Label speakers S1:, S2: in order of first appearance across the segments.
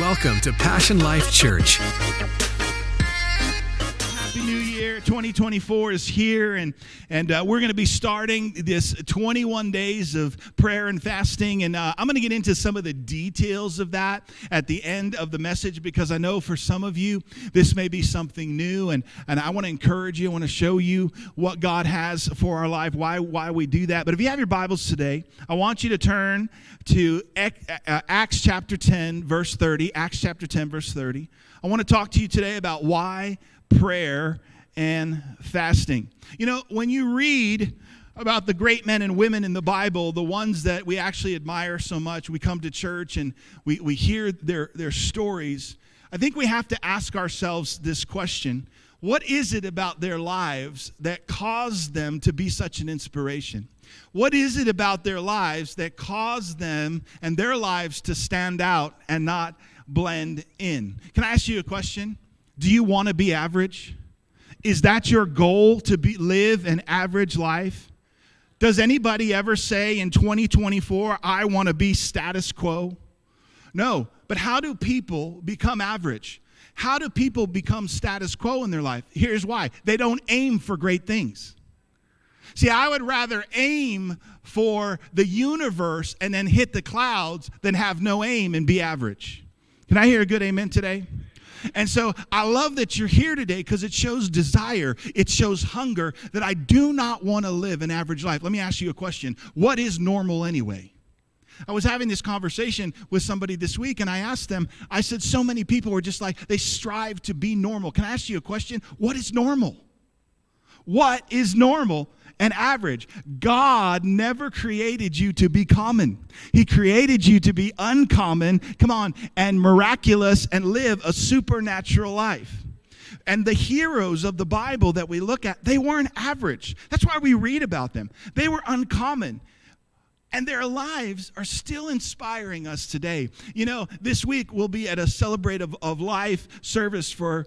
S1: Welcome to Passion Life Church.
S2: Happy New Year. 2024 is here, and, and uh, we're going to be starting this 21 days of prayer and fasting. And uh, I'm going to get into some of the details of that at the end of the message because I know for some of you, this may be something new. And, and I want to encourage you, I want to show you what God has for our life, why, why we do that. But if you have your Bibles today, I want you to turn to uh, Acts chapter 10, verse 30. Acts chapter 10, verse 30. I want to talk to you today about why prayer and fasting. You know, when you read about the great men and women in the Bible, the ones that we actually admire so much, we come to church and we, we hear their, their stories. I think we have to ask ourselves this question What is it about their lives that caused them to be such an inspiration? What is it about their lives that caused them and their lives to stand out and not blend in? Can I ask you a question? Do you want to be average? Is that your goal to be, live an average life? Does anybody ever say in 2024, I want to be status quo? No, but how do people become average? How do people become status quo in their life? Here's why they don't aim for great things. See, I would rather aim for the universe and then hit the clouds than have no aim and be average. Can I hear a good amen today? And so I love that you're here today because it shows desire, it shows hunger that I do not want to live an average life. Let me ask you a question What is normal anyway? I was having this conversation with somebody this week and I asked them, I said, so many people are just like, they strive to be normal. Can I ask you a question? What is normal? What is normal? And average. God never created you to be common. He created you to be uncommon, come on, and miraculous and live a supernatural life. And the heroes of the Bible that we look at, they weren't average. That's why we read about them. They were uncommon. And their lives are still inspiring us today. You know, this week we'll be at a Celebrate of, of Life service for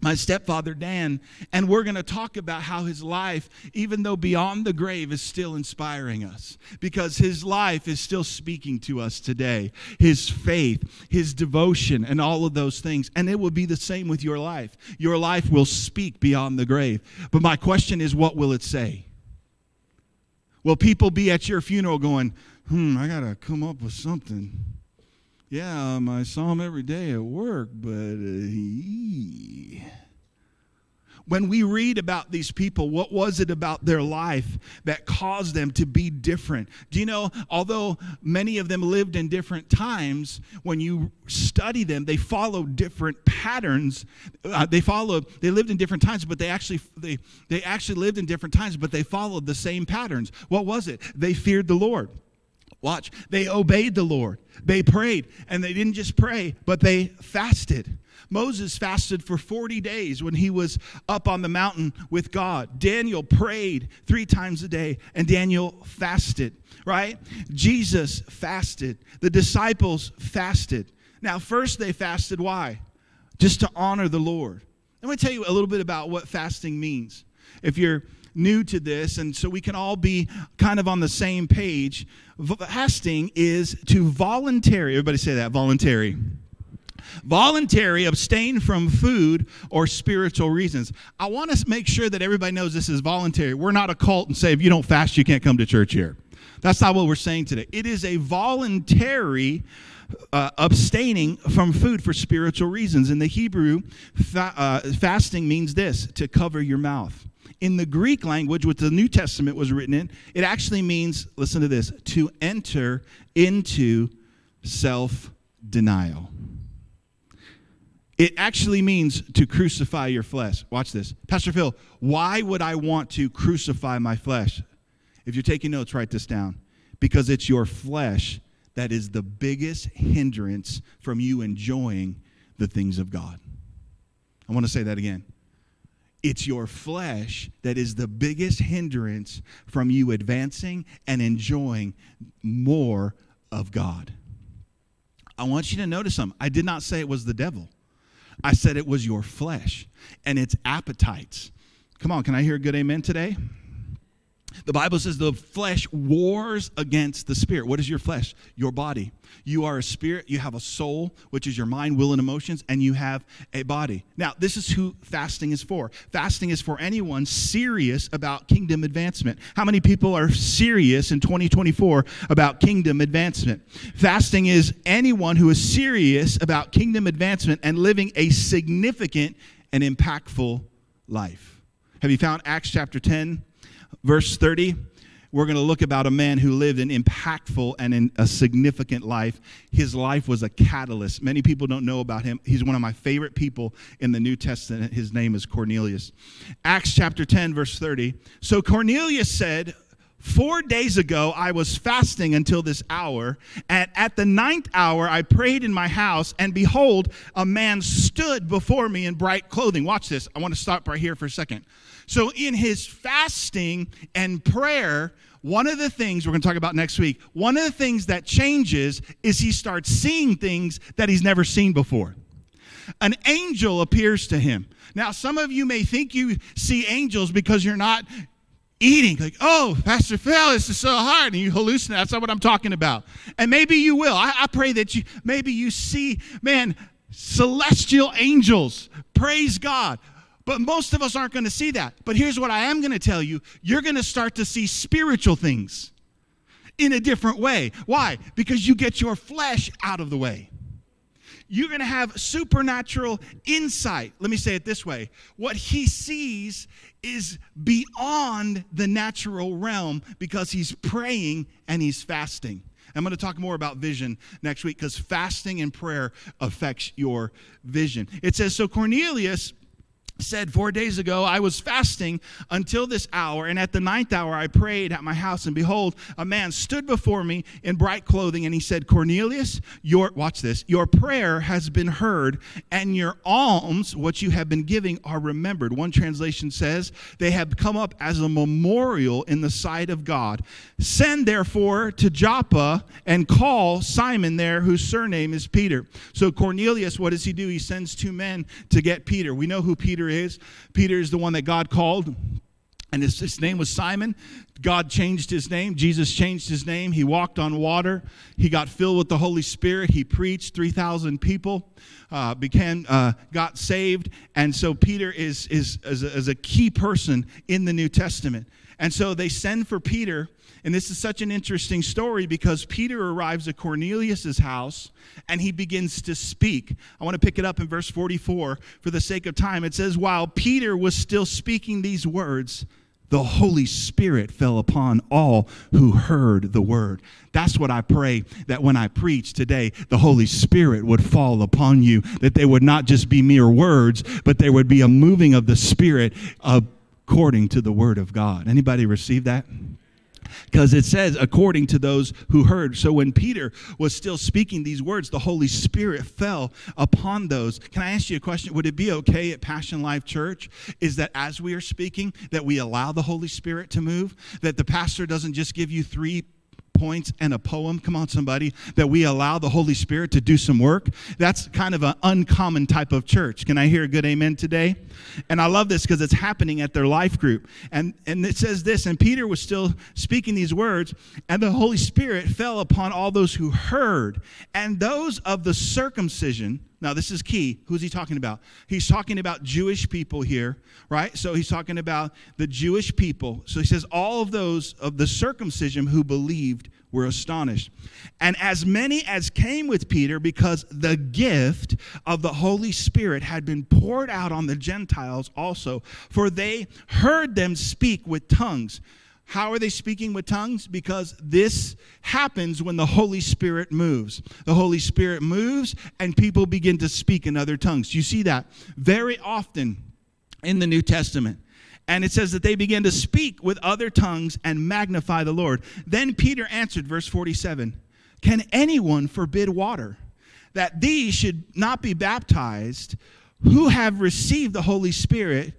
S2: my stepfather Dan, and we're going to talk about how his life, even though beyond the grave, is still inspiring us because his life is still speaking to us today. His faith, his devotion, and all of those things. And it will be the same with your life. Your life will speak beyond the grave. But my question is, what will it say? Will people be at your funeral going, hmm, I got to come up with something? Yeah, um, I saw him every day at work, but uh, he. When we read about these people, what was it about their life that caused them to be different? Do you know, although many of them lived in different times, when you study them, they follow different patterns. Uh, they follow, they lived in different times, but they actually, they, they actually lived in different times, but they followed the same patterns. What was it? They feared the Lord. Watch. They obeyed the Lord. They prayed. And they didn't just pray, but they fasted. Moses fasted for 40 days when he was up on the mountain with God. Daniel prayed three times a day, and Daniel fasted, right? Jesus fasted. The disciples fasted. Now, first they fasted. Why? Just to honor the Lord. Let me tell you a little bit about what fasting means. If you're new to this, and so we can all be kind of on the same page. Fasting is to voluntary, everybody say that, voluntary. Voluntary abstain from food or spiritual reasons. I want to make sure that everybody knows this is voluntary. We're not a cult and say if you don't fast, you can't come to church here. That's not what we're saying today. It is a voluntary uh, abstaining from food for spiritual reasons. In the Hebrew, fa- uh, fasting means this to cover your mouth in the Greek language, which the New Testament was written in, it actually means, listen to this, to enter into self denial. It actually means to crucify your flesh. Watch this. Pastor Phil, why would I want to crucify my flesh? If you're taking notes, write this down. Because it's your flesh that is the biggest hindrance from you enjoying the things of God. I want to say that again. It's your flesh that is the biggest hindrance from you advancing and enjoying more of God. I want you to notice something. I did not say it was the devil. I said it was your flesh and its appetites. Come on, can I hear a good amen today? The Bible says the flesh wars against the spirit. What is your flesh? Your body. You are a spirit, you have a soul, which is your mind, will, and emotions, and you have a body. Now, this is who fasting is for. Fasting is for anyone serious about kingdom advancement. How many people are serious in 2024 about kingdom advancement? Fasting is anyone who is serious about kingdom advancement and living a significant and impactful life. Have you found Acts chapter 10? Verse 30 we're going to look about a man who lived an impactful and in a significant life. His life was a catalyst. Many people don't know about him. He's one of my favorite people in the New Testament. His name is Cornelius. Acts chapter 10, verse 30. So Cornelius said, Four days ago, I was fasting until this hour, and at the ninth hour, I prayed in my house, and behold, a man stood before me in bright clothing. Watch this. I want to stop right here for a second. So, in his fasting and prayer, one of the things we're going to talk about next week, one of the things that changes is he starts seeing things that he's never seen before. An angel appears to him. Now, some of you may think you see angels because you're not eating. Like, oh, Pastor Phil, this is so hard. And you hallucinate. That's not what I'm talking about. And maybe you will. I, I pray that you, maybe you see, man, celestial angels. Praise God. But most of us aren't going to see that. But here's what I am going to tell you you're going to start to see spiritual things in a different way. Why? Because you get your flesh out of the way. You're going to have supernatural insight. Let me say it this way what he sees is beyond the natural realm because he's praying and he's fasting. I'm going to talk more about vision next week because fasting and prayer affects your vision. It says, So Cornelius said four days ago, I was fasting until this hour, and at the ninth hour I prayed at my house, and behold, a man stood before me in bright clothing, and he said, Cornelius, your watch this, your prayer has been heard, and your alms, what you have been giving, are remembered. One translation says, They have come up as a memorial in the sight of God. Send therefore to Joppa and call Simon there, whose surname is Peter. So Cornelius, what does he do? He sends two men to get Peter. We know who Peter is. Peter is the one that God called and his, his, name was Simon. God changed his name. Jesus changed his name. He walked on water. He got filled with the Holy Spirit. He preached. 3,000 people uh, began, uh, got saved. And so Peter is, is, is a, is a key person in the New Testament. And so they send for Peter and this is such an interesting story because Peter arrives at Cornelius's house and he begins to speak. I want to pick it up in verse 44 for the sake of time. It says, While Peter was still speaking these words, the Holy Spirit fell upon all who heard the word. That's what I pray that when I preach today, the Holy Spirit would fall upon you, that they would not just be mere words, but there would be a moving of the Spirit according to the word of God. Anybody receive that? because it says, according to those who heard. So when Peter was still speaking these words, the Holy Spirit fell upon those. Can I ask you a question? Would it be okay at Passion Life Church? Is that as we are speaking, that we allow the Holy Spirit to move? That the pastor doesn't just give you three points and a poem. Come on, somebody, that we allow the Holy Spirit to do some work. That's kind of an uncommon type of church. Can I hear a good amen today? And I love this because it's happening at their life group. And, and it says this, and Peter was still speaking these words, and the Holy Spirit fell upon all those who heard, and those of the circumcision now, this is key. Who's he talking about? He's talking about Jewish people here, right? So he's talking about the Jewish people. So he says, all of those of the circumcision who believed were astonished. And as many as came with Peter, because the gift of the Holy Spirit had been poured out on the Gentiles also, for they heard them speak with tongues. How are they speaking with tongues? Because this happens when the Holy Spirit moves. The Holy Spirit moves and people begin to speak in other tongues. You see that very often in the New Testament. And it says that they began to speak with other tongues and magnify the Lord. Then Peter answered, verse 47 Can anyone forbid water that these should not be baptized who have received the Holy Spirit?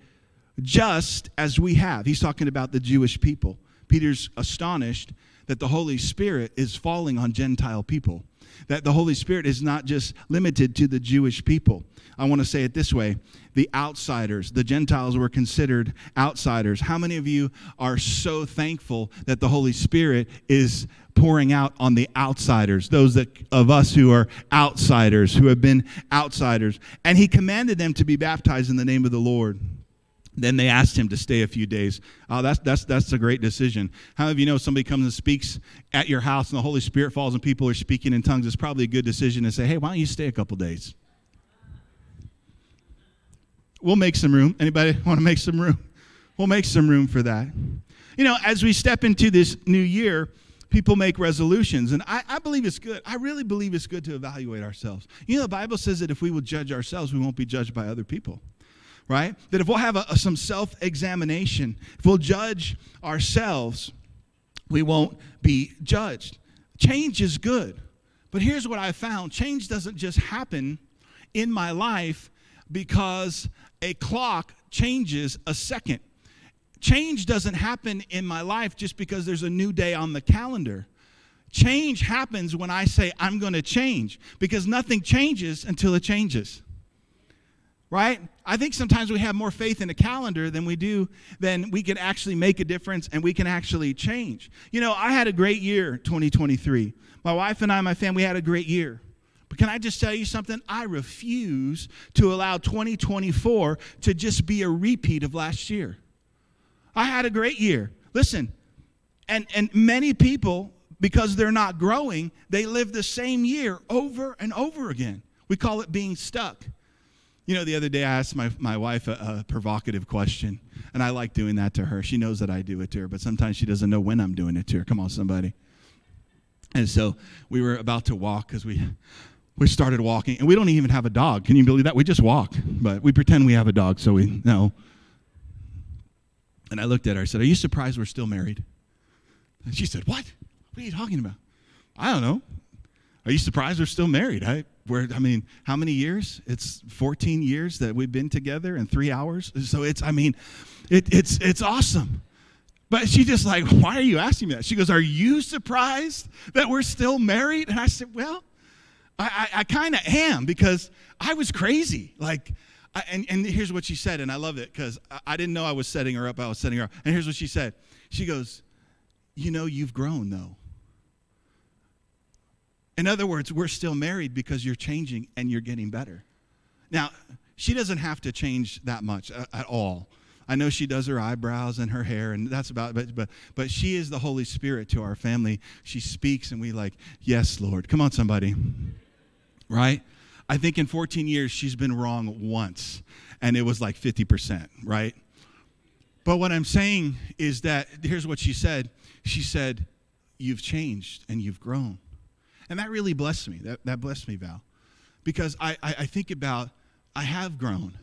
S2: just as we have. He's talking about the Jewish people. Peter's astonished that the Holy Spirit is falling on Gentile people. that the Holy Spirit is not just limited to the Jewish people. I want to say it this way the outsiders, the Gentiles were considered outsiders. How many of you are so thankful that the Holy Spirit is pouring out on the outsiders, those that, of us who are outsiders, who have been outsiders? And he commanded them to be baptized in the name of the Lord. Then they asked him to stay a few days. Oh, that's, that's, that's a great decision. How many of you know somebody comes and speaks at your house and the Holy Spirit falls and people are speaking in tongues? It's probably a good decision to say, hey, why don't you stay a couple days? We'll make some room. Anybody want to make some room? We'll make some room for that. You know, as we step into this new year, people make resolutions. And I, I, believe it's good. I really believe it's good to evaluate ourselves. You know, the Bible says that if we will judge ourselves, we won't be judged by other people right? That if we'll have a, some self examination, if we'll judge ourselves, we won't be judged. Change is good. But here's what I found change doesn't just happen in my life because a clock changes a second. Change doesn't happen in my life just because there's a new day on the calendar. Change happens when I say, I'm going to change, because nothing changes until it changes right? I think sometimes we have more faith in a calendar than we do, than we can actually make a difference and we can actually change. You know, I had a great year, 2023. My wife and I, my family, had a great year. But can I just tell you something? I refuse to allow 2024 to just be a repeat of last year. I had a great year. Listen, and, and many people, because they're not growing, they live the same year over and over again. We call it being stuck. You know, the other day I asked my, my wife a, a, provocative question, and I like doing that to her. She knows that I do it to her, but sometimes she doesn't know when I'm doing it to her. Come on, somebody. And so we were about to walk because we we started walking, and we don't even have a dog. Can you believe that? We just walk, but we pretend we have a dog, so we know. And I looked at her. I said, "Are you surprised we're still married?" And she said, "What? What are you talking about?" I don't know. Are you surprised we're still married? I, we're, I mean, how many years? It's 14 years that we've been together in three hours. So it's, I mean, it, it's, it's awesome. But she just like, why are you asking me that? She goes, are you surprised that we're still married? And I said, well, I, I, I kind of am because I was crazy. Like, I, and, and here's what she said, and I love it because I, I didn't know I was setting her up. I was setting her up. And here's what she said. She goes, you know, you've grown though. In other words, we're still married because you're changing and you're getting better. Now, she doesn't have to change that much uh, at all. I know she does her eyebrows and her hair, and that's about. But but but she is the Holy Spirit to our family. She speaks, and we like, yes, Lord. Come on, somebody. Right? I think in 14 years she's been wrong once, and it was like 50 percent. Right? But what I'm saying is that here's what she said. She said, "You've changed and you've grown." And that really blessed me. That, that blessed me, Val. Because I, I, I think about, I have grown.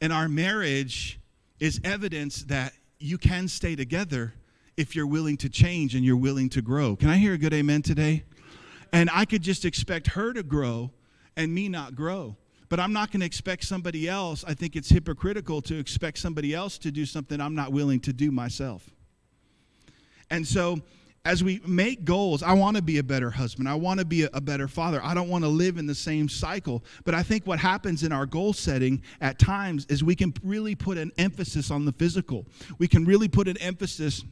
S2: And our marriage is evidence that you can stay together if you're willing to change and you're willing to grow. Can I hear a good amen today? And I could just expect her to grow and me not grow. But I'm not going to expect somebody else. I think it's hypocritical to expect somebody else to do something I'm not willing to do myself. And so as we make goals, I want to be a better husband. I want to be a, better father. I don't want to live in the same cycle. But I think what happens in our goal setting at times is we can really put an emphasis on the physical. We can really put an emphasis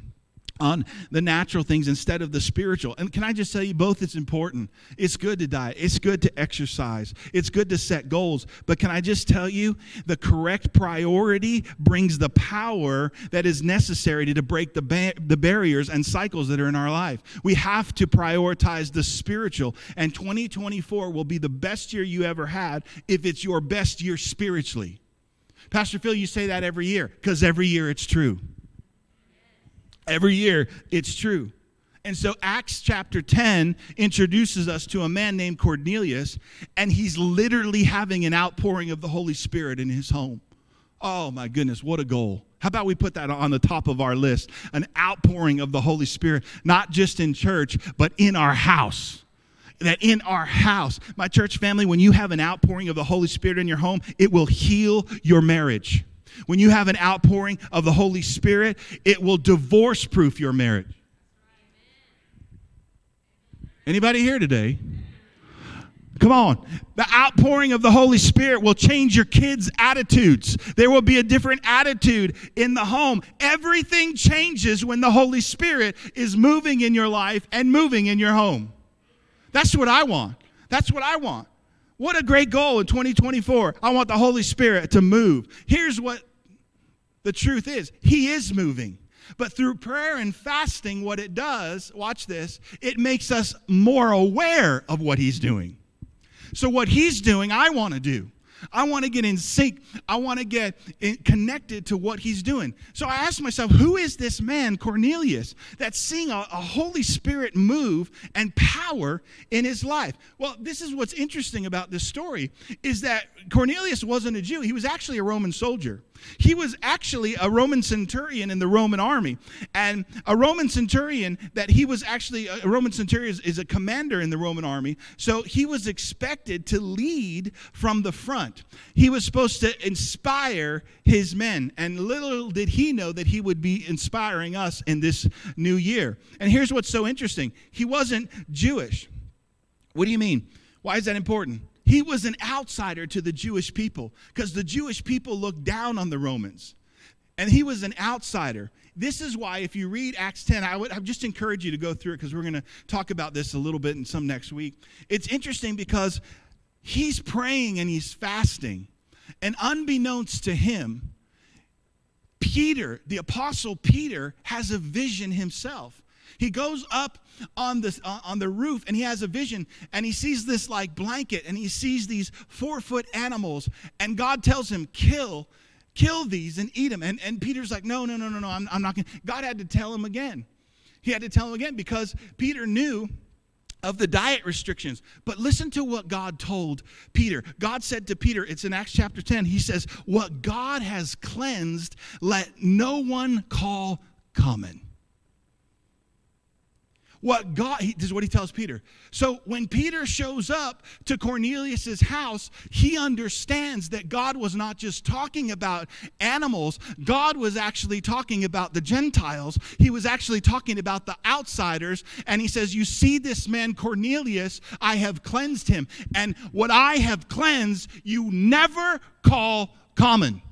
S2: on the natural things instead of the spiritual. And can I just tell you, both it's important. It's good to diet, it's good to exercise, it's good to set goals. But can I just tell you, the correct priority brings the power that is necessary to, break the, ba- the barriers and cycles that are in our life. We have to prioritize the spiritual. And 2024 will be the best year you ever had if it's your best year spiritually. Pastor Phil, you say that every year because every year it's true. Every year, it's true. And so Acts chapter 10 introduces us to a man named Cornelius, and he's literally having an outpouring of the Holy Spirit in his home. Oh my goodness, what a goal. How about we put that on the top of our list? An outpouring of the Holy Spirit, not just in church, but in our house. That in our house, my church family, when you have an outpouring of the Holy Spirit in your home, it will heal your marriage. When you have an outpouring of the Holy Spirit, it will divorce proof your marriage. Anybody here today? Come on. The outpouring of the Holy Spirit will change your kids' attitudes. There will be a different attitude in the home. Everything changes when the Holy Spirit is moving in your life and moving in your home. That's what I want. That's what I want. What a great goal in 2024. I want the Holy Spirit to move. Here's what the truth is He is moving. But through prayer and fasting, what it does, watch this, it makes us more aware of what He's doing. So, what he's doing, I want to do. I want to get in sync. I want to get connected to what he's doing. So I asked myself, who is this man, Cornelius, that's seeing a, a, Holy Spirit move and power in his life? Well, this is what's interesting about this story is that Cornelius wasn't a Jew. He was actually a Roman soldier. He was actually a Roman centurion in the Roman army. And a Roman centurion, that he was actually, a Roman centurion is, is, a commander in the Roman army. So he was expected to lead from the front. He was supposed to inspire his men. And little did he know that he would be inspiring us in this new year. And here's what's so interesting he wasn't Jewish. What do you mean? Why is that important? He was an outsider to the Jewish people because the Jewish people looked down on the Romans. And he was an outsider. This is why, if you read Acts 10, I would I just encourage you to go through it because we're going to talk about this a little bit in some next week. It's interesting because he's praying and he's fasting. And unbeknownst to him, Peter, the apostle Peter, has a vision himself. He goes up on the, uh, on the roof and he has a vision and he sees this like blanket and he sees these four foot animals and God tells him, kill, kill these and eat them. And, and Peter's like, no, no, no, no, no, I'm, I'm not going. God had to tell him again. He had to tell him again because Peter knew of the diet restrictions. But listen to what God told Peter. God said to Peter, it's in Acts chapter 10, he says, What God has cleansed, let no one call common what God, this is what he tells Peter. So when Peter shows up to Cornelius's house, he understands that God was not just talking about animals, God was actually talking about the Gentiles. He was actually talking about the outsiders. And he says, You see this man, Cornelius, I have cleansed him. And what I have cleansed, you never call common.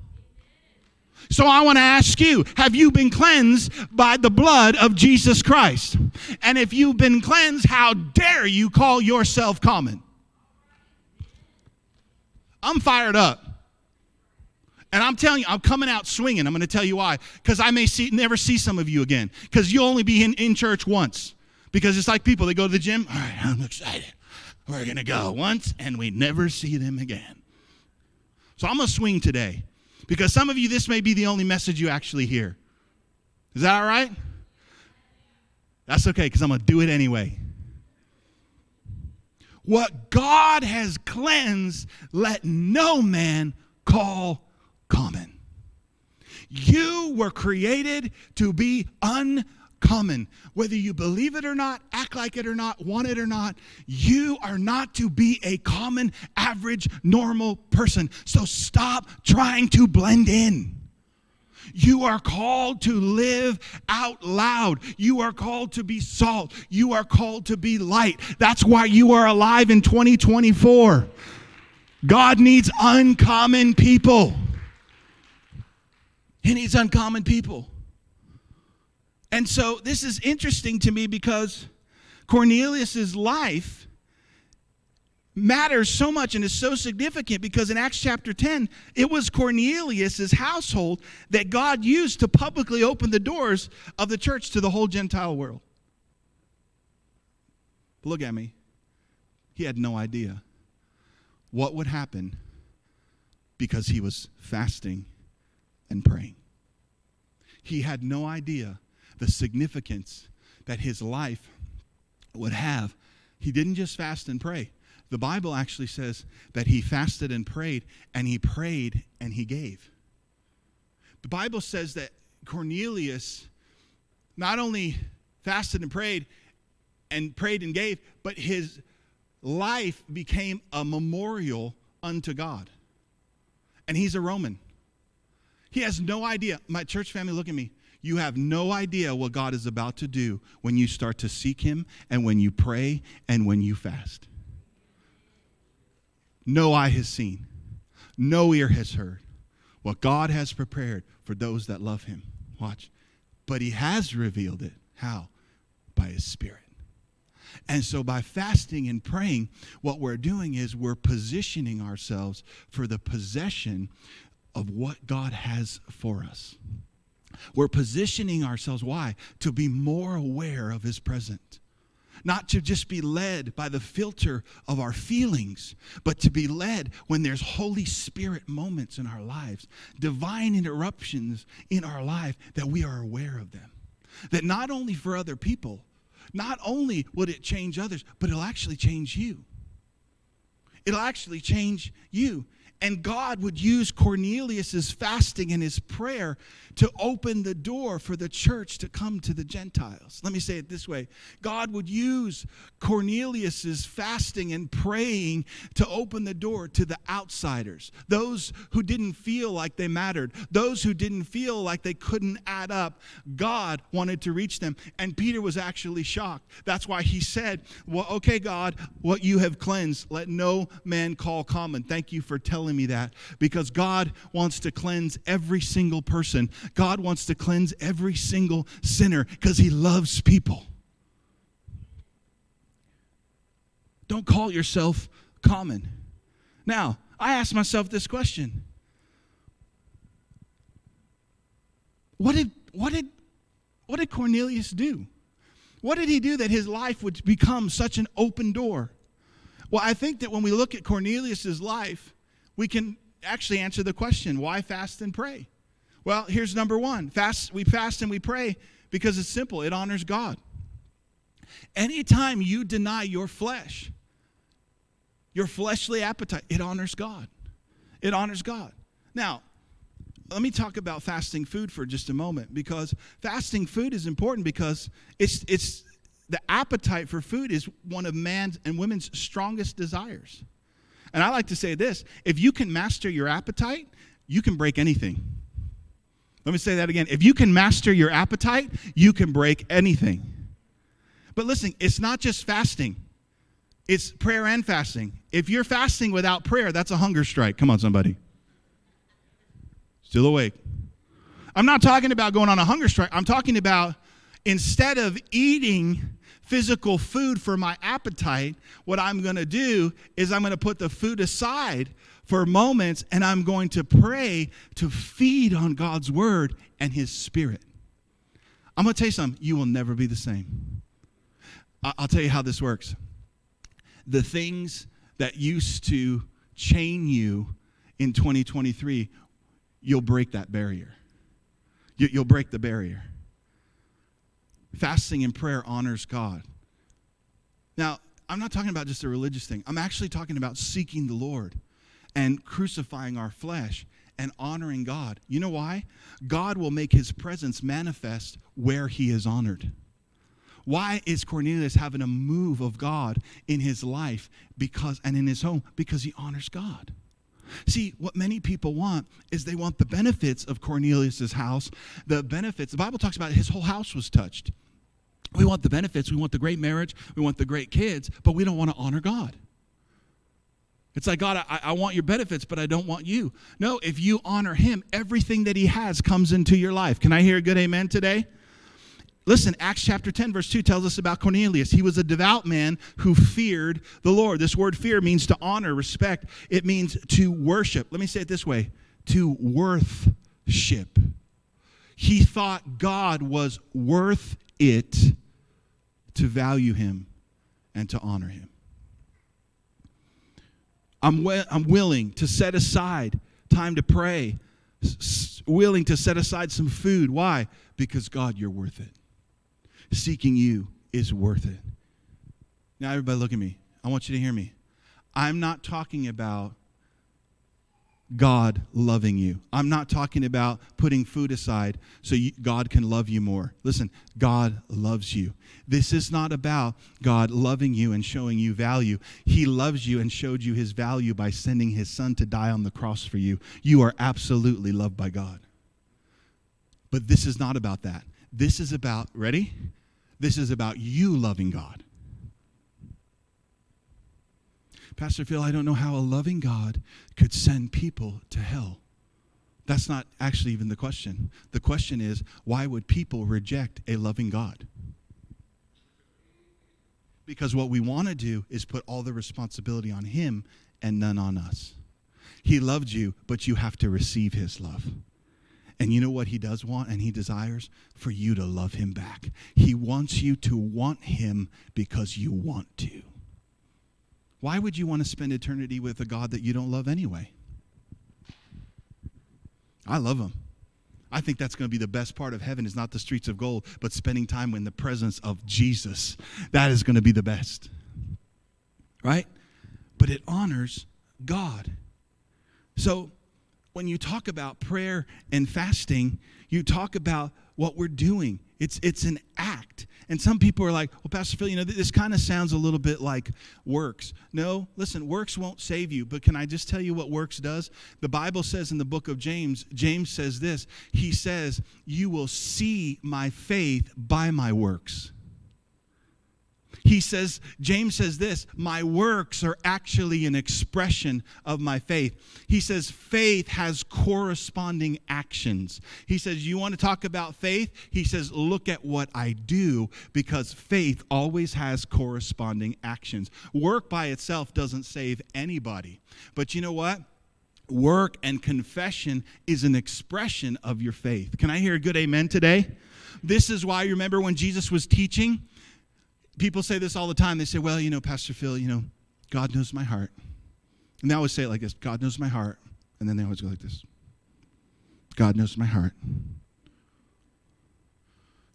S2: So I want to ask you have you been cleansed by the blood of Jesus Christ? And if you've been cleansed, how dare you call yourself common? I'm fired up. And I'm telling you, I'm coming out swinging. I'm going to tell you why. Because I may see, never see some of you again. Because you'll only be in, in church once. Because it's like people, they go to the gym. All right, I'm excited. We're going to go once and we never see them again. So I'm going to swing today. Because some of you, this may be the only message you actually hear. Is that all right? That's okay, because I'm going to do it anyway. What God has cleansed, let no man call common. You were created to be un common. Whether you believe it or not, act like it or not, want it or not, you are not to be a common, average, normal person. So stop trying to blend in. You are called to live out loud. You are called to be salt. You are called to be light. That's why you are alive in 2024. God needs uncommon people. He needs uncommon people. And so this is interesting to me because Cornelius's life matters so much and is so significant because in Acts chapter 10, it was Cornelius's household that God used to publicly open the doors of the church to the whole Gentile world. Look at me. He had no idea what would happen because he was fasting and praying. He had no idea the significance that his life would have. He didn't just fast and pray. The Bible actually says that he fasted and prayed, and he prayed and he gave. The Bible says that Cornelius not only fasted and prayed and prayed and gave, but his life became a memorial unto God. And he's a Roman. He has no idea. My church family, look at me. You have no idea what God is about to do when you start to seek Him and when you pray and when you fast. no eye has seen, no ear has heard what God has prepared for those that love him. Watch. But he has revealed it. How? By his spirit. And so, by fasting and praying, what we're doing is we're positioning ourselves for the possession of what God has for us. We're positioning ourselves, why? To be more aware of His presence. Not to just be led by the filter of our feelings, but to be led when there's Holy Spirit moments in our lives, divine interruptions in our life, that we are aware of them. That not only for other people, not only would it change others, but it'll actually change you. It'll actually change you. And God would use Cornelius's fasting and his prayer to open the door for the church to come to the Gentiles. Let me say it this way God would use Cornelius's fasting and praying to open the door to the outsiders, those who didn't feel like they mattered, those who didn't feel like they couldn't add up. God wanted to reach them. And Peter was actually shocked. That's why he said, Well, okay, God, what you have cleansed, let no man call common. Thank you for telling me that because God wants to cleanse every single person. God wants to cleanse every single sinner because he loves people. Don't call yourself common. Now, I ask myself this question. What did what did what did Cornelius do? What did he do that his life would become such an open door? Well, I think that when we look at Cornelius's life, we can actually answer the question, why fast and pray? Well, here's number one fast, we fast and we pray because it's simple, it honors God. Anytime you deny your flesh, your fleshly appetite, it honors God. It honors God. Now, let me talk about fasting food for just a moment because fasting food is important because it's it's the appetite for food is one of man's and women's strongest desires. And I like to say this if you can master your appetite, you can break anything. Let me say that again. If you can master your appetite, you can break anything. But listen, it's not just fasting, it's prayer and fasting. If you're fasting without prayer, that's a hunger strike. Come on, somebody. Still awake. I'm not talking about going on a hunger strike. I'm talking about instead of eating physical food for my appetite, what I'm going to do is I'm going to put the food aside for moments and I'm going to pray to feed on God's word and his spirit. I'm going to tell you something, you will never be the same. I'll tell you how this works. The things that used to chain you in 2023, you'll break that barrier. You'll break the barrier. Fasting and prayer honors God. Now, I'm not talking about just a religious thing. I'm actually talking about seeking the Lord and crucifying our flesh and honoring God. You know why? God will make his presence manifest where he is honored. Why is Cornelius having a move of God in his life because and in his home? Because he honors God. See, what many people want is they want the benefits of Cornelius's house, the benefits. The Bible talks about his whole house was touched. We want the benefits, we want the great marriage, we want the great kids, but we don't want to honor God. It's like, God, I, I, want your benefits, but I don't want you. No, if you honor him, everything that he has comes into your life. Can I hear a good amen today? Listen, Acts chapter 10, verse 2 tells us about Cornelius. He was a devout man who feared the Lord. This word fear means to honor, respect, it means to worship. Let me say it this way to worthship. He thought God was worth it to value him and to honor him. I'm, we- I'm willing to set aside time to pray, s- willing to set aside some food. Why? Because God, you're worth it. Seeking you is worth it. Now, everybody, look at me. I want you to hear me. I'm not talking about God loving you. I'm not talking about putting food aside so you, God can love you more. Listen, God loves you. This is not about God loving you and showing you value. He loves you and showed you his value by sending his son to die on the cross for you. You are absolutely loved by God. But this is not about that. This is about, ready? This is about you loving God. Pastor Phil, I don't know how a loving God could send people to hell. That's not actually even the question. The question is, why would people reject a loving God? Because what we want to do is put all the responsibility on Him and none on us. He loved you, but you have to receive His love. And you know what He does want and He desires? For you to love Him back. He wants you to want Him because you want to. Why would you want to spend eternity with a God that you don't love anyway? I love him. I think that's going to be the best part of heaven is not the streets of gold, but spending time in the presence of Jesus. That is going to be the best. Right? But it honors God. So when you talk about prayer and fasting, you talk about what we're doing. It's it's an act. And some people are like, well, Pastor Phil, you know, this kind of sounds a little bit like works. No, listen, works won't save you. But can I just tell you what works does? The Bible says in the book of James, James says this He says, You will see my faith by my works he says, James says this My works are actually an expression of my faith. He says, faith has corresponding actions. He says, You want to talk about faith? He says, Look at what I do because faith always has corresponding actions. Work by itself doesn't save anybody. But you know what? Work and confession is an expression of your faith. Can I hear a good amen today? This is why, remember when Jesus was teaching? People say this all the time. They say, well, you know, Pastor Phil, you know, God knows my heart. And they always say it like this God knows my heart. And then they always go like this God knows my heart.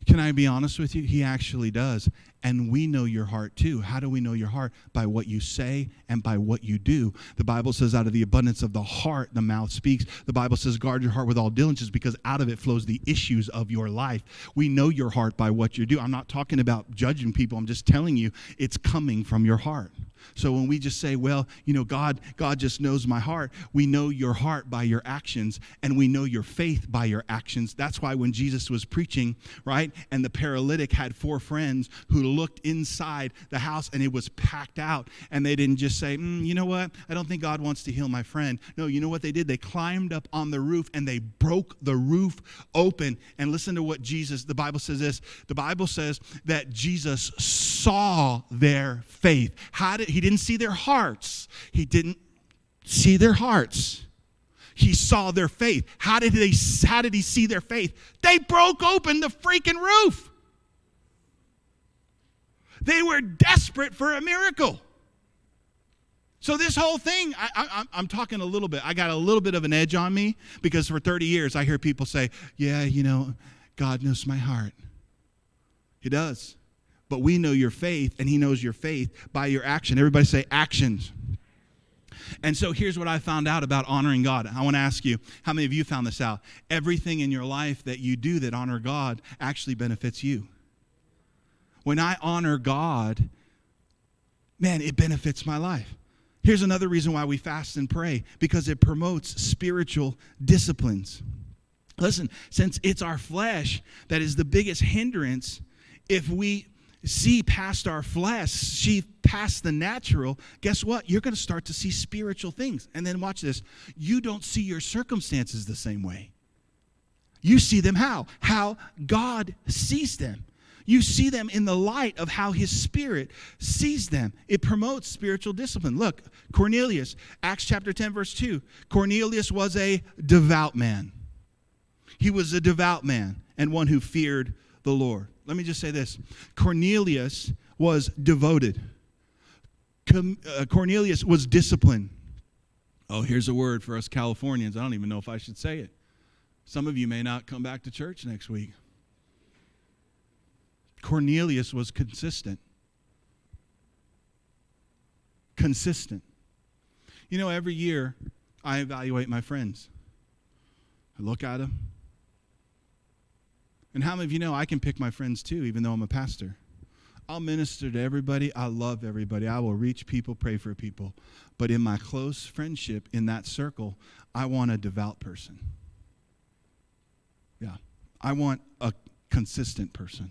S2: Can I be honest with you? He actually does. And we know your heart too. How do we know your heart? By what you say and by what you do. The Bible says, out of the abundance of the heart, the mouth speaks. The Bible says, guard your heart with all diligence because out of it flows the issues of your life. We know your heart by what you do. I'm not talking about judging people, I'm just telling you it's coming from your heart. So when we just say, well, you know, God, God just knows my heart, we know your heart by your actions and we know your faith by your actions. That's why when Jesus was preaching, right, and the paralytic had four friends who looked inside the house and it was packed out and they didn't just say, mm, you know what, I don't think God wants to heal my friend. No, you know what they did? They climbed up on the roof and they broke the roof open. And listen to what Jesus, the Bible says this. The Bible says that Jesus saw their faith. How did he didn't see their hearts. He didn't see their hearts. He saw their faith. How did they how did he see their faith? They broke open the freaking roof. They were desperate for a miracle. So this whole thing, I, am talking a little bit. I got a little bit of an edge on me because for 30 years I hear people say, "Yeah, you know, God knows my heart." He does but we know your faith, and He knows your faith by your action. Everybody say actions. And so here's what I found out about honoring God. I want to ask you, how many of you found this out? Everything in your life that you do that honor God actually benefits you. When I honor God, man, it benefits my life. Here's another reason why we fast and pray because it promotes spiritual disciplines. Listen, since it's our flesh that is the biggest hindrance, if we see past our flesh, see past the natural, guess what? You're going to start to see spiritual things. And then watch this you don't see your circumstances the same way. You see them how? How God sees them. You see them in the light of how his spirit sees them. It promotes spiritual discipline. Look, Cornelius, Acts chapter 10, verse 2. Cornelius was a devout man. He was a devout man and one who feared the Lord. Let me just say this Cornelius was devoted, uh, Cornelius was disciplined. Oh, here's a word for us Californians. I don't even know if I should say it. Some of you may not come back to church next week. Cornelius was consistent. Consistent. You know, every year I evaluate my friends. I look at them, and how many of you know I can pick my friends too, even though I'm a pastor? I'll minister to everybody. I love everybody. I will reach people, pray for people. But in my close friendship, in that circle, I want a devout person. Yeah. I want a consistent person.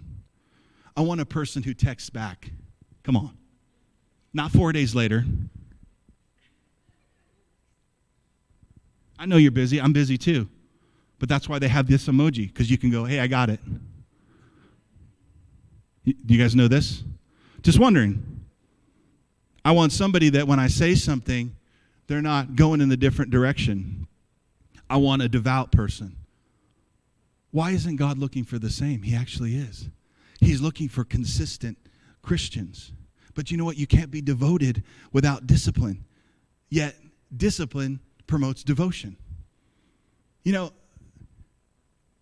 S2: I want a person who texts back. Come on. Not four days later. I know you're busy. I'm busy too. But that's why they have this emoji, because you can go, hey, I got it. Do you guys know this? Just wondering. I want somebody that when I say something, they're not going in the different direction. I want a devout person. Why isn't God looking for the same? He actually is. He's looking for consistent Christians. But you know what? You can't be devoted without discipline. Yet, discipline promotes devotion. You know,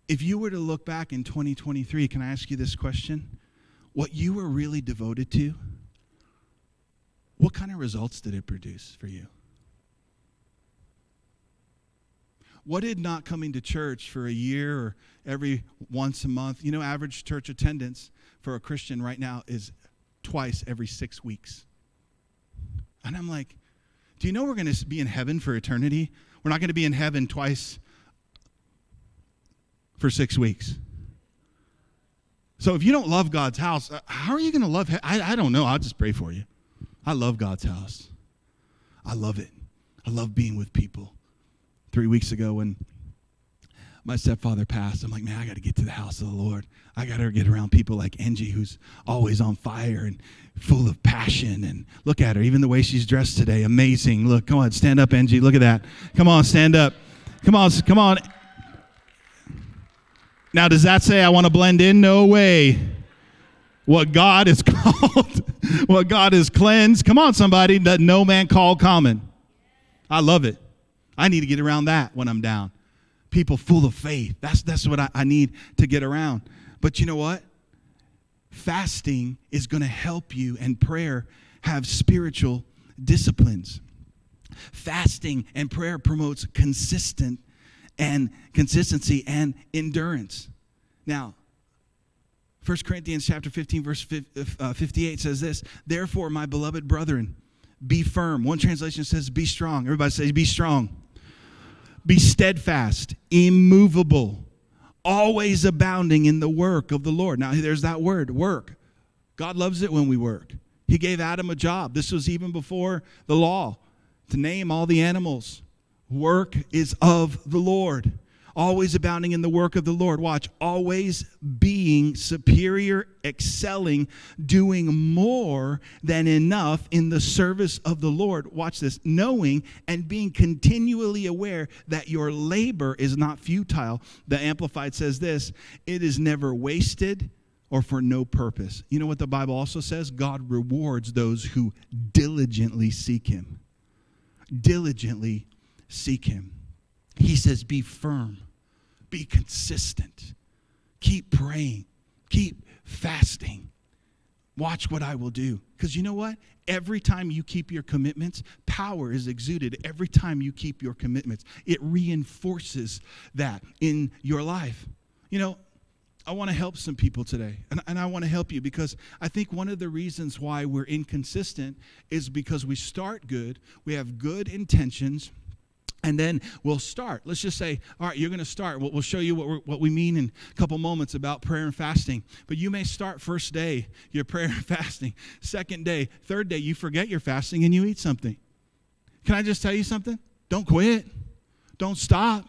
S2: if you were to look back in 2023, can I ask you this question? What you were really devoted to, what kind of results did it produce for you? What did not coming to church for a year or every once a month, you know, average church attendance for a Christian right now is twice every six weeks. And I'm like, do you know we're going to be in heaven for eternity? We're not going to be in heaven twice for six weeks. So if you don't love God's house, uh, how are you going to love? He- I, I don't know. I'll just pray for you. I love God's house. I love it. I love being with people. Three weeks ago, when my stepfather passed, I'm like, man, I got to get to the house of the Lord. I got to get around people like Angie, who's always on fire and full of passion. And look at her, even the way she's dressed today, amazing. Look, come on, stand up, Angie. Look at that. Come on, stand up. Come on, come on. Now, does that say I want to blend in? No way. What God is called, what God is cleansed. Come on, somebody, that no man called common. I love it. I need to get around that when I'm down. People full of faith. That's, that's what I, I need to get around. But you know what? Fasting is going to help you, and prayer have spiritual disciplines. Fasting and prayer promotes consistent and consistency and endurance. Now, 1 Corinthians chapter 15 verse uh, 58 says this, "Therefore, my beloved brethren, be firm." One translation says be strong. Everybody says be strong. Be steadfast, immovable, always abounding in the work of the Lord. Now, there's that word, work. God loves it when we work. He gave Adam a job. This was even before the law to name all the animals. Work is of the Lord always abounding in the work of the Lord. Watch, always being superior, excelling, doing more than enough in the service of the Lord. Watch this, knowing and being continually aware that your labor is not futile. The Amplified says this it is never wasted or for no purpose. You know what the Bible also says? God rewards those who diligently seek Him. Diligently seek Him. He says, Be firm, be consistent, keep praying, keep fasting. Watch what I will do. Because you know what? Every time you keep your commitments, power is exuded. Every time you keep your commitments, it reinforces that in your life. You know, I want to help some people today. And, and I want to help you because I think one of the reasons why we're inconsistent is because we start good, we have good intentions, and then we'll start. Let's just say, all right, you're going to start. We'll, we'll show you what, what we mean in a couple moments about prayer and fasting. But you may start first day, your prayer and fasting. Second day, third day, you forget your fasting and you eat something. Can I just tell you something? Don't quit. Don't stop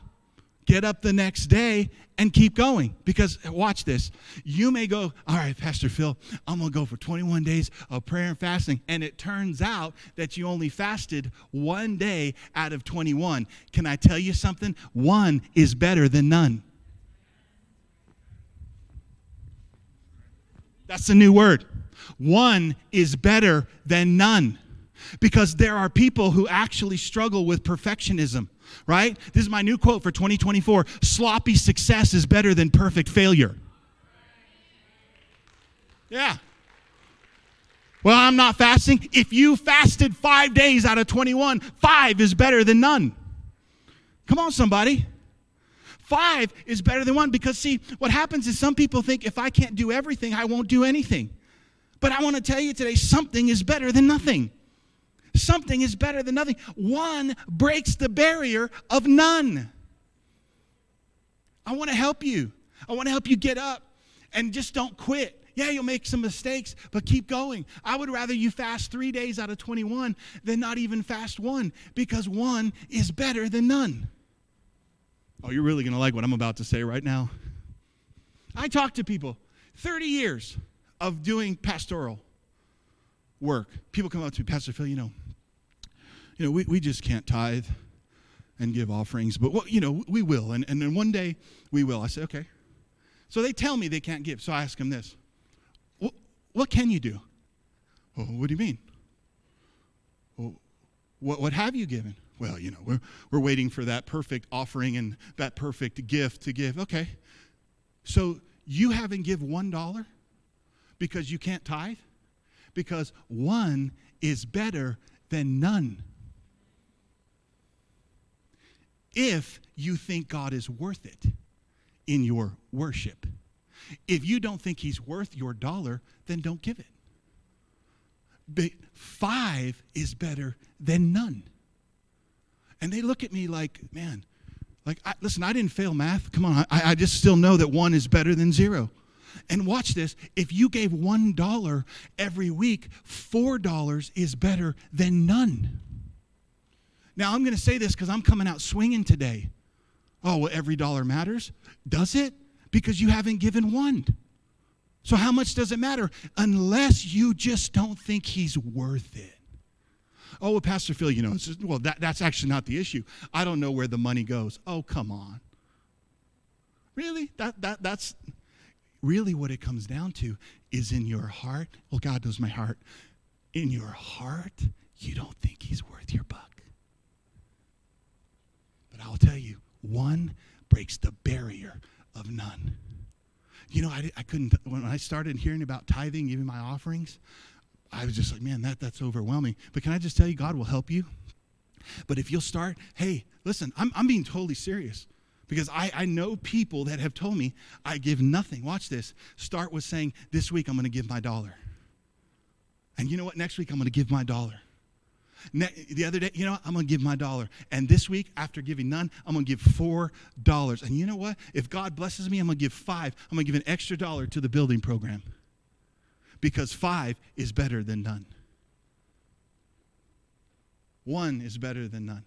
S2: get up the next day and keep going. Because watch this. You may go, all right, Pastor Phil, I'm going to go for 21 days of prayer and fasting. And it turns out that you only fasted one day out of 21. Can I tell you something? One is better than none. That's a new word. One is better than none. Because there are people who actually struggle with perfectionism right? This is my new quote for 2024 sloppy success is better than perfect failure. Yeah. Well, I'm not fasting. If you fasted five days out of 21, five is better than none. Come on, somebody. Five is better than one because, see, what happens is some people think if I can't do everything, I won't do anything. But I want to tell you today something is better than nothing. Something is better than nothing. One breaks the barrier of none. I want to help you. I want to help you get up and just don't quit. Yeah, you'll make some mistakes, but keep going. I would rather you fast three days out of 21 than not even fast one because one is better than none. Oh, you're really going to like what I'm about to say right now. I talk to people 30 years of doing pastoral work. People come up to me, Pastor Phil, you know, you know, we, we just can't tithe and give offerings, but well, you know, we will. And, and then one day we will. I say, okay. So they tell me they can't give. So I ask them this What, what can you do? Well, what do you mean? Well, what, what have you given? Well, you know, we're, we're waiting for that perfect offering and that perfect gift to give. Okay. So you haven't give one dollar because you can't tithe? Because one is better than none. If you think God is worth it in your worship. If you don't think he's worth your dollar, then don't give it. But five is better than none. And they look at me like, man, like, I, listen, I didn't fail math. Come on, I, I just still know that one is better than zero. And watch this if you gave $1 every week, $4 is better than none. Now, I'm going to say this because I'm coming out swinging today. Oh, well, every dollar matters. Does it? Because you haven't given one. So, how much does it matter? Unless you just don't think he's worth it. Oh, well, Pastor Phil, you know, just, well, that, that's actually not the issue. I don't know where the money goes. Oh, come on. Really? That, that, that's really what it comes down to is in your heart. Well, God knows my heart. In your heart, you don't think he's worth your buck. But I'll tell you, one breaks the barrier of none. You know, I, I couldn't, when I started hearing about tithing, giving my offerings, I was just like, man, that, that's overwhelming. But can I just tell you, God will help you? But if you'll start, hey, listen, I'm, I'm being totally serious because I, I know people that have told me I give nothing. Watch this. Start with saying, this week I'm going to give my dollar. And you know what? Next week I'm going to give my dollar. Ne- the other day, you know, what? I'm going to give my dollar. And this week, after giving none, I'm going to give four dollars. And you know what? If God blesses me, I'm going to give five. I'm going to give an extra dollar to the building program because five is better than none. One is better than none.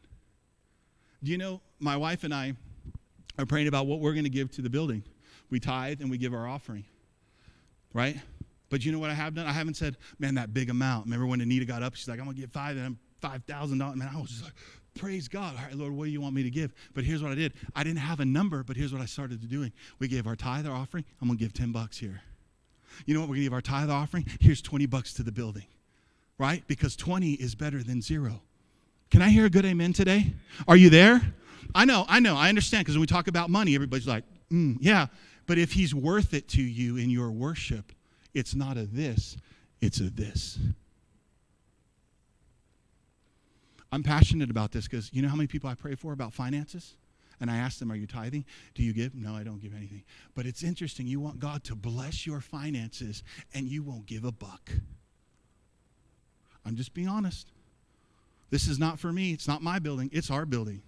S2: Do you know, my wife and I are praying about what we're going to give to the building. We tithe and we give our offering, right? But you know what I have done? I haven't said, man, that big amount. Remember when Anita got up? She's like, I'm going to give five and I'm $5,000. Man, I was just like, praise God. All right, Lord, what do you want me to give? But here's what I did. I didn't have a number, but here's what I started doing. We gave our tithe, our offering. I'm going to give 10 bucks here. You know what? We're going to give our tithe offering. Here's 20 bucks to the building, right? Because 20 is better than zero. Can I hear a good amen today? Are you there? I know, I know, I understand because when we talk about money, everybody's like, mm, yeah. But if he's worth it to you in your worship, it's not a this, it's a this. I'm passionate about this because you know how many people I pray for about finances? And I ask them, Are you tithing? Do you give? No, I don't give anything. But it's interesting. You want God to bless your finances and you won't give a buck. I'm just being honest. This is not for me. It's not my building. It's our building.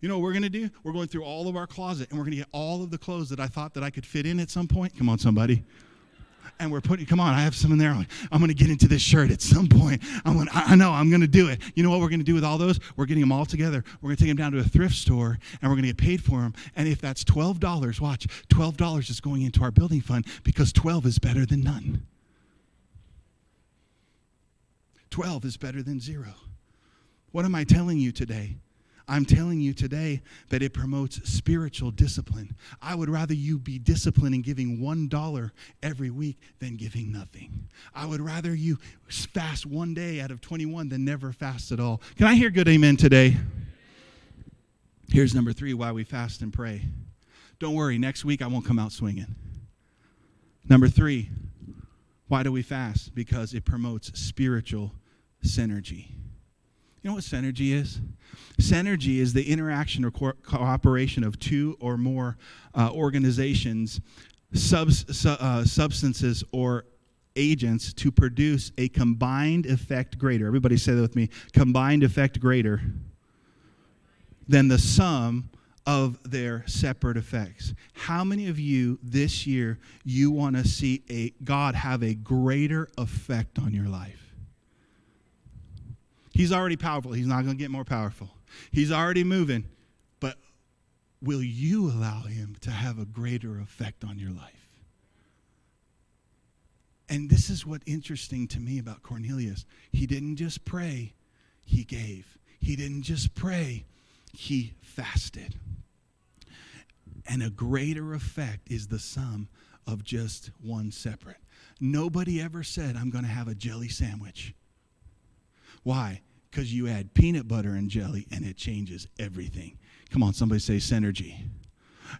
S2: You know what we're going to do? We're going through all of our closet and we're going to get all of the clothes that I thought that I could fit in at some point. Come on, somebody. And we're putting, come on, I have some in there. I'm, I'm going to get into this shirt at some point. I'm going I know, I'm going to do it. You know what we're going to do with all those? We're getting them all together. We're going to take them down to a thrift store and we're going to get paid for them. And if that's $12, watch, $12 is going into our building fund because 12 is better than none. 12 is better than zero. What am I telling you today? I'm telling you today that it promotes spiritual discipline. I would rather you be disciplined in giving $1 every week than giving nothing. I would rather you fast one day out of 21 than never fast at all. Can I hear good amen today? Here's number three why we fast and pray. Don't worry, next week I won't come out swinging. Number three, why do we fast? Because it promotes spiritual synergy. You know what synergy is? Synergy is the interaction or co- cooperation of two or more uh, organizations, subs, su- uh, substances, or agents to produce a combined effect greater. Everybody say that with me combined effect greater than the sum of their separate effects. How many of you this year you want to see a God have a greater effect on your life? He's already powerful. He's not going to get more powerful. He's already moving. But will you allow him to have a greater effect on your life? And this is what interesting to me about Cornelius. He didn't just pray, he gave. He didn't just pray, he fasted. And a greater effect is the sum of just one separate. Nobody ever said, I'm going to have a jelly sandwich. Why? Because you add peanut butter and jelly and it changes everything. Come on, somebody say synergy.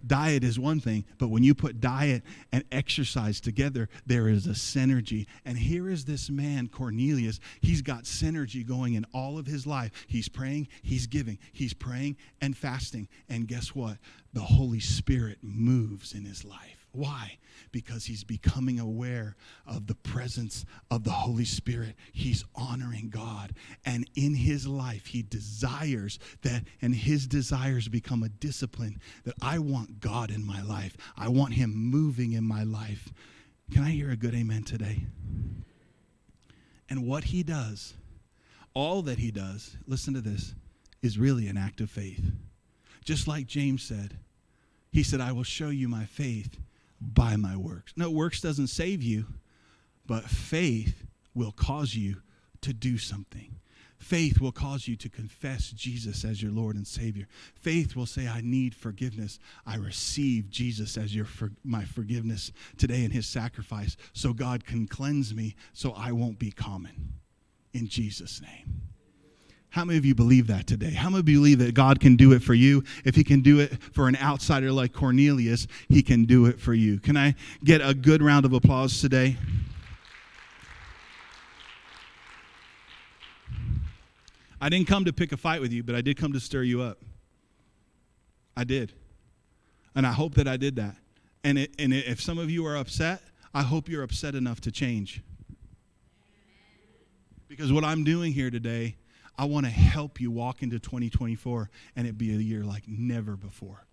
S2: Diet is one thing, but when you put diet and exercise together, there is a synergy. And here is this man, Cornelius. He's got synergy going in all of his life. He's praying, he's giving, he's praying and fasting. And guess what? The Holy Spirit moves in his life. Why? Because he's becoming aware of the presence of the Holy Spirit. He's honoring God. And in his life, he desires that, and his desires become a discipline that I want God in my life. I want him moving in my life. Can I hear a good amen today? And what he does, all that he does, listen to this, is really an act of faith. Just like James said, he said, I will show you my faith by my works. No, works doesn't save you, but faith will cause you to do something. Faith will cause you to confess Jesus as your Lord and Savior. Faith will say, I need forgiveness. I receive Jesus as your for, my forgiveness today in his sacrifice so God can cleanse me so I won't be common. In Jesus' name. How many of you believe that today? How many of you believe that God can do it for you? If He can do it for an outsider like Cornelius, He can do it for you. Can I get a good round of applause today? I didn't come to pick a fight with you, but I did come to stir you up. I did. And I hope that I did that. And, it, and it, if some of you are upset, I hope you're upset enough to change. Because what I'm doing here today I want to help you walk into 2024 and it be a year like never before.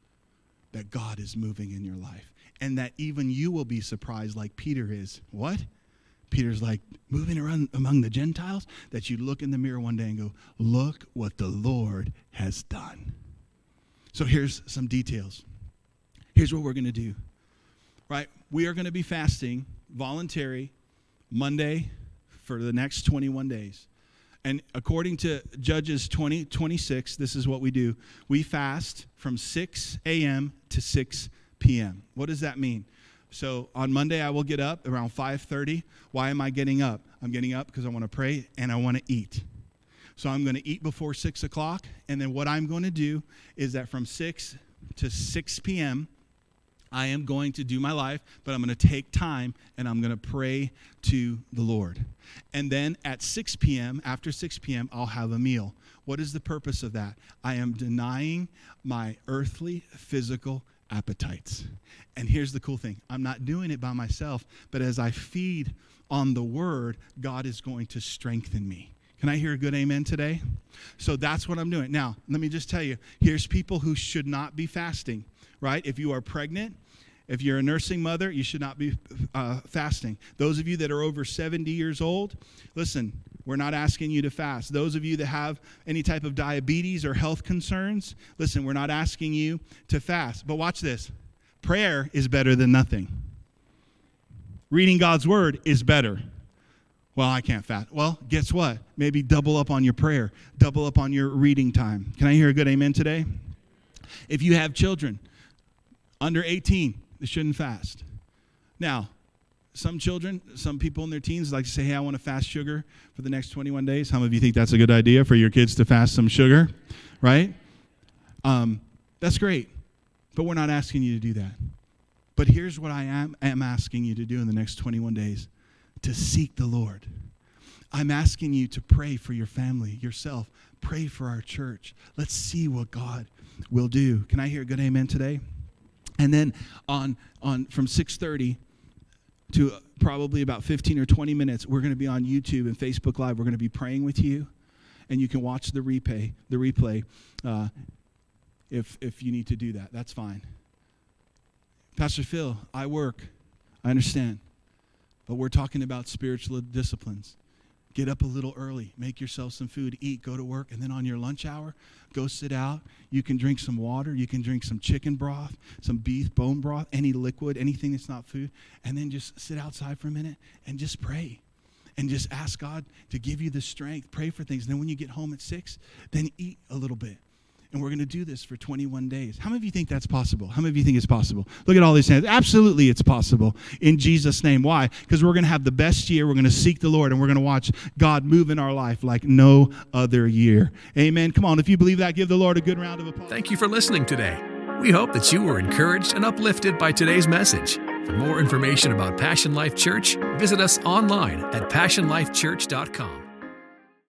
S2: That God is moving in your life. And that even you will be surprised, like Peter is. What? Peter's like moving around among the Gentiles, that you look in the mirror one day and go, Look what the Lord has done. So here's some details. Here's what we're going to do. Right? We are going to be fasting, voluntary, Monday for the next 21 days. And according to Judges 20, 26, this is what we do. We fast from 6 a.m. to 6 p.m. What does that mean? So on Monday I will get up around 5:30. Why am I getting up? I'm getting up because I want to pray and I want to eat. So I'm going to eat before 6 o'clock, and then what I'm going to do is that from 6 to 6 p.m. I am going to do my life, but I'm going to take time and I'm going to pray to the Lord. And then at 6 p.m., after 6 p.m., I'll have a meal. What is the purpose of that? I am denying my earthly, physical appetites. And here's the cool thing I'm not doing it by myself, but as I feed on the word, God is going to strengthen me. Can I hear a good amen today? So that's what I'm doing. Now, let me just tell you here's people who should not be fasting, right? If you are pregnant, if you're a nursing mother, you should not be uh, fasting. Those of you that are over 70 years old, listen, we're not asking you to fast. Those of you that have any type of diabetes or health concerns, listen, we're not asking you to fast. But watch this prayer is better than nothing. Reading God's word is better. Well, I can't fast. Well, guess what? Maybe double up on your prayer, double up on your reading time. Can I hear a good amen today? If you have children under 18, they shouldn't fast. Now, some children, some people in their teens like to say, hey, I want to fast sugar for the next 21 days. How many of you think that's a good idea for your kids to fast some sugar? Right? Um, that's great. But we're not asking you to do that. But here's what I am, am asking you to do in the next 21 days to seek the Lord. I'm asking you to pray for your family, yourself. Pray for our church. Let's see what God will do. Can I hear a good amen today? And then on, on from 6:30 to probably about 15 or 20 minutes, we're going to be on YouTube and Facebook Live. We're going to be praying with you, and you can watch the replay. The replay, uh, if if you need to do that, that's fine. Pastor Phil, I work. I understand, but we're talking about spiritual disciplines. Get up a little early, make yourself some food, eat, go to work, and then on your lunch hour, go sit out. You can drink some water, you can drink some chicken broth, some beef bone broth, any liquid, anything that's not food, and then just sit outside for a minute and just pray. And just ask God to give you the strength. Pray for things. And then when you get home at six, then eat a little bit and we're going to do this for 21 days. How many of you think that's possible? How many of you think it's possible? Look at all these hands. Absolutely, it's possible in Jesus' name. Why? Because we're going to have the best year. We're going to seek the Lord, and we're going to watch God move in our life like no other year. Amen. Come on, if you believe that, give the Lord a good round of applause.
S1: Thank you for listening today. We hope that you were encouraged and uplifted by today's message. For more information about Passion Life Church, visit us online at passionlifechurch.com.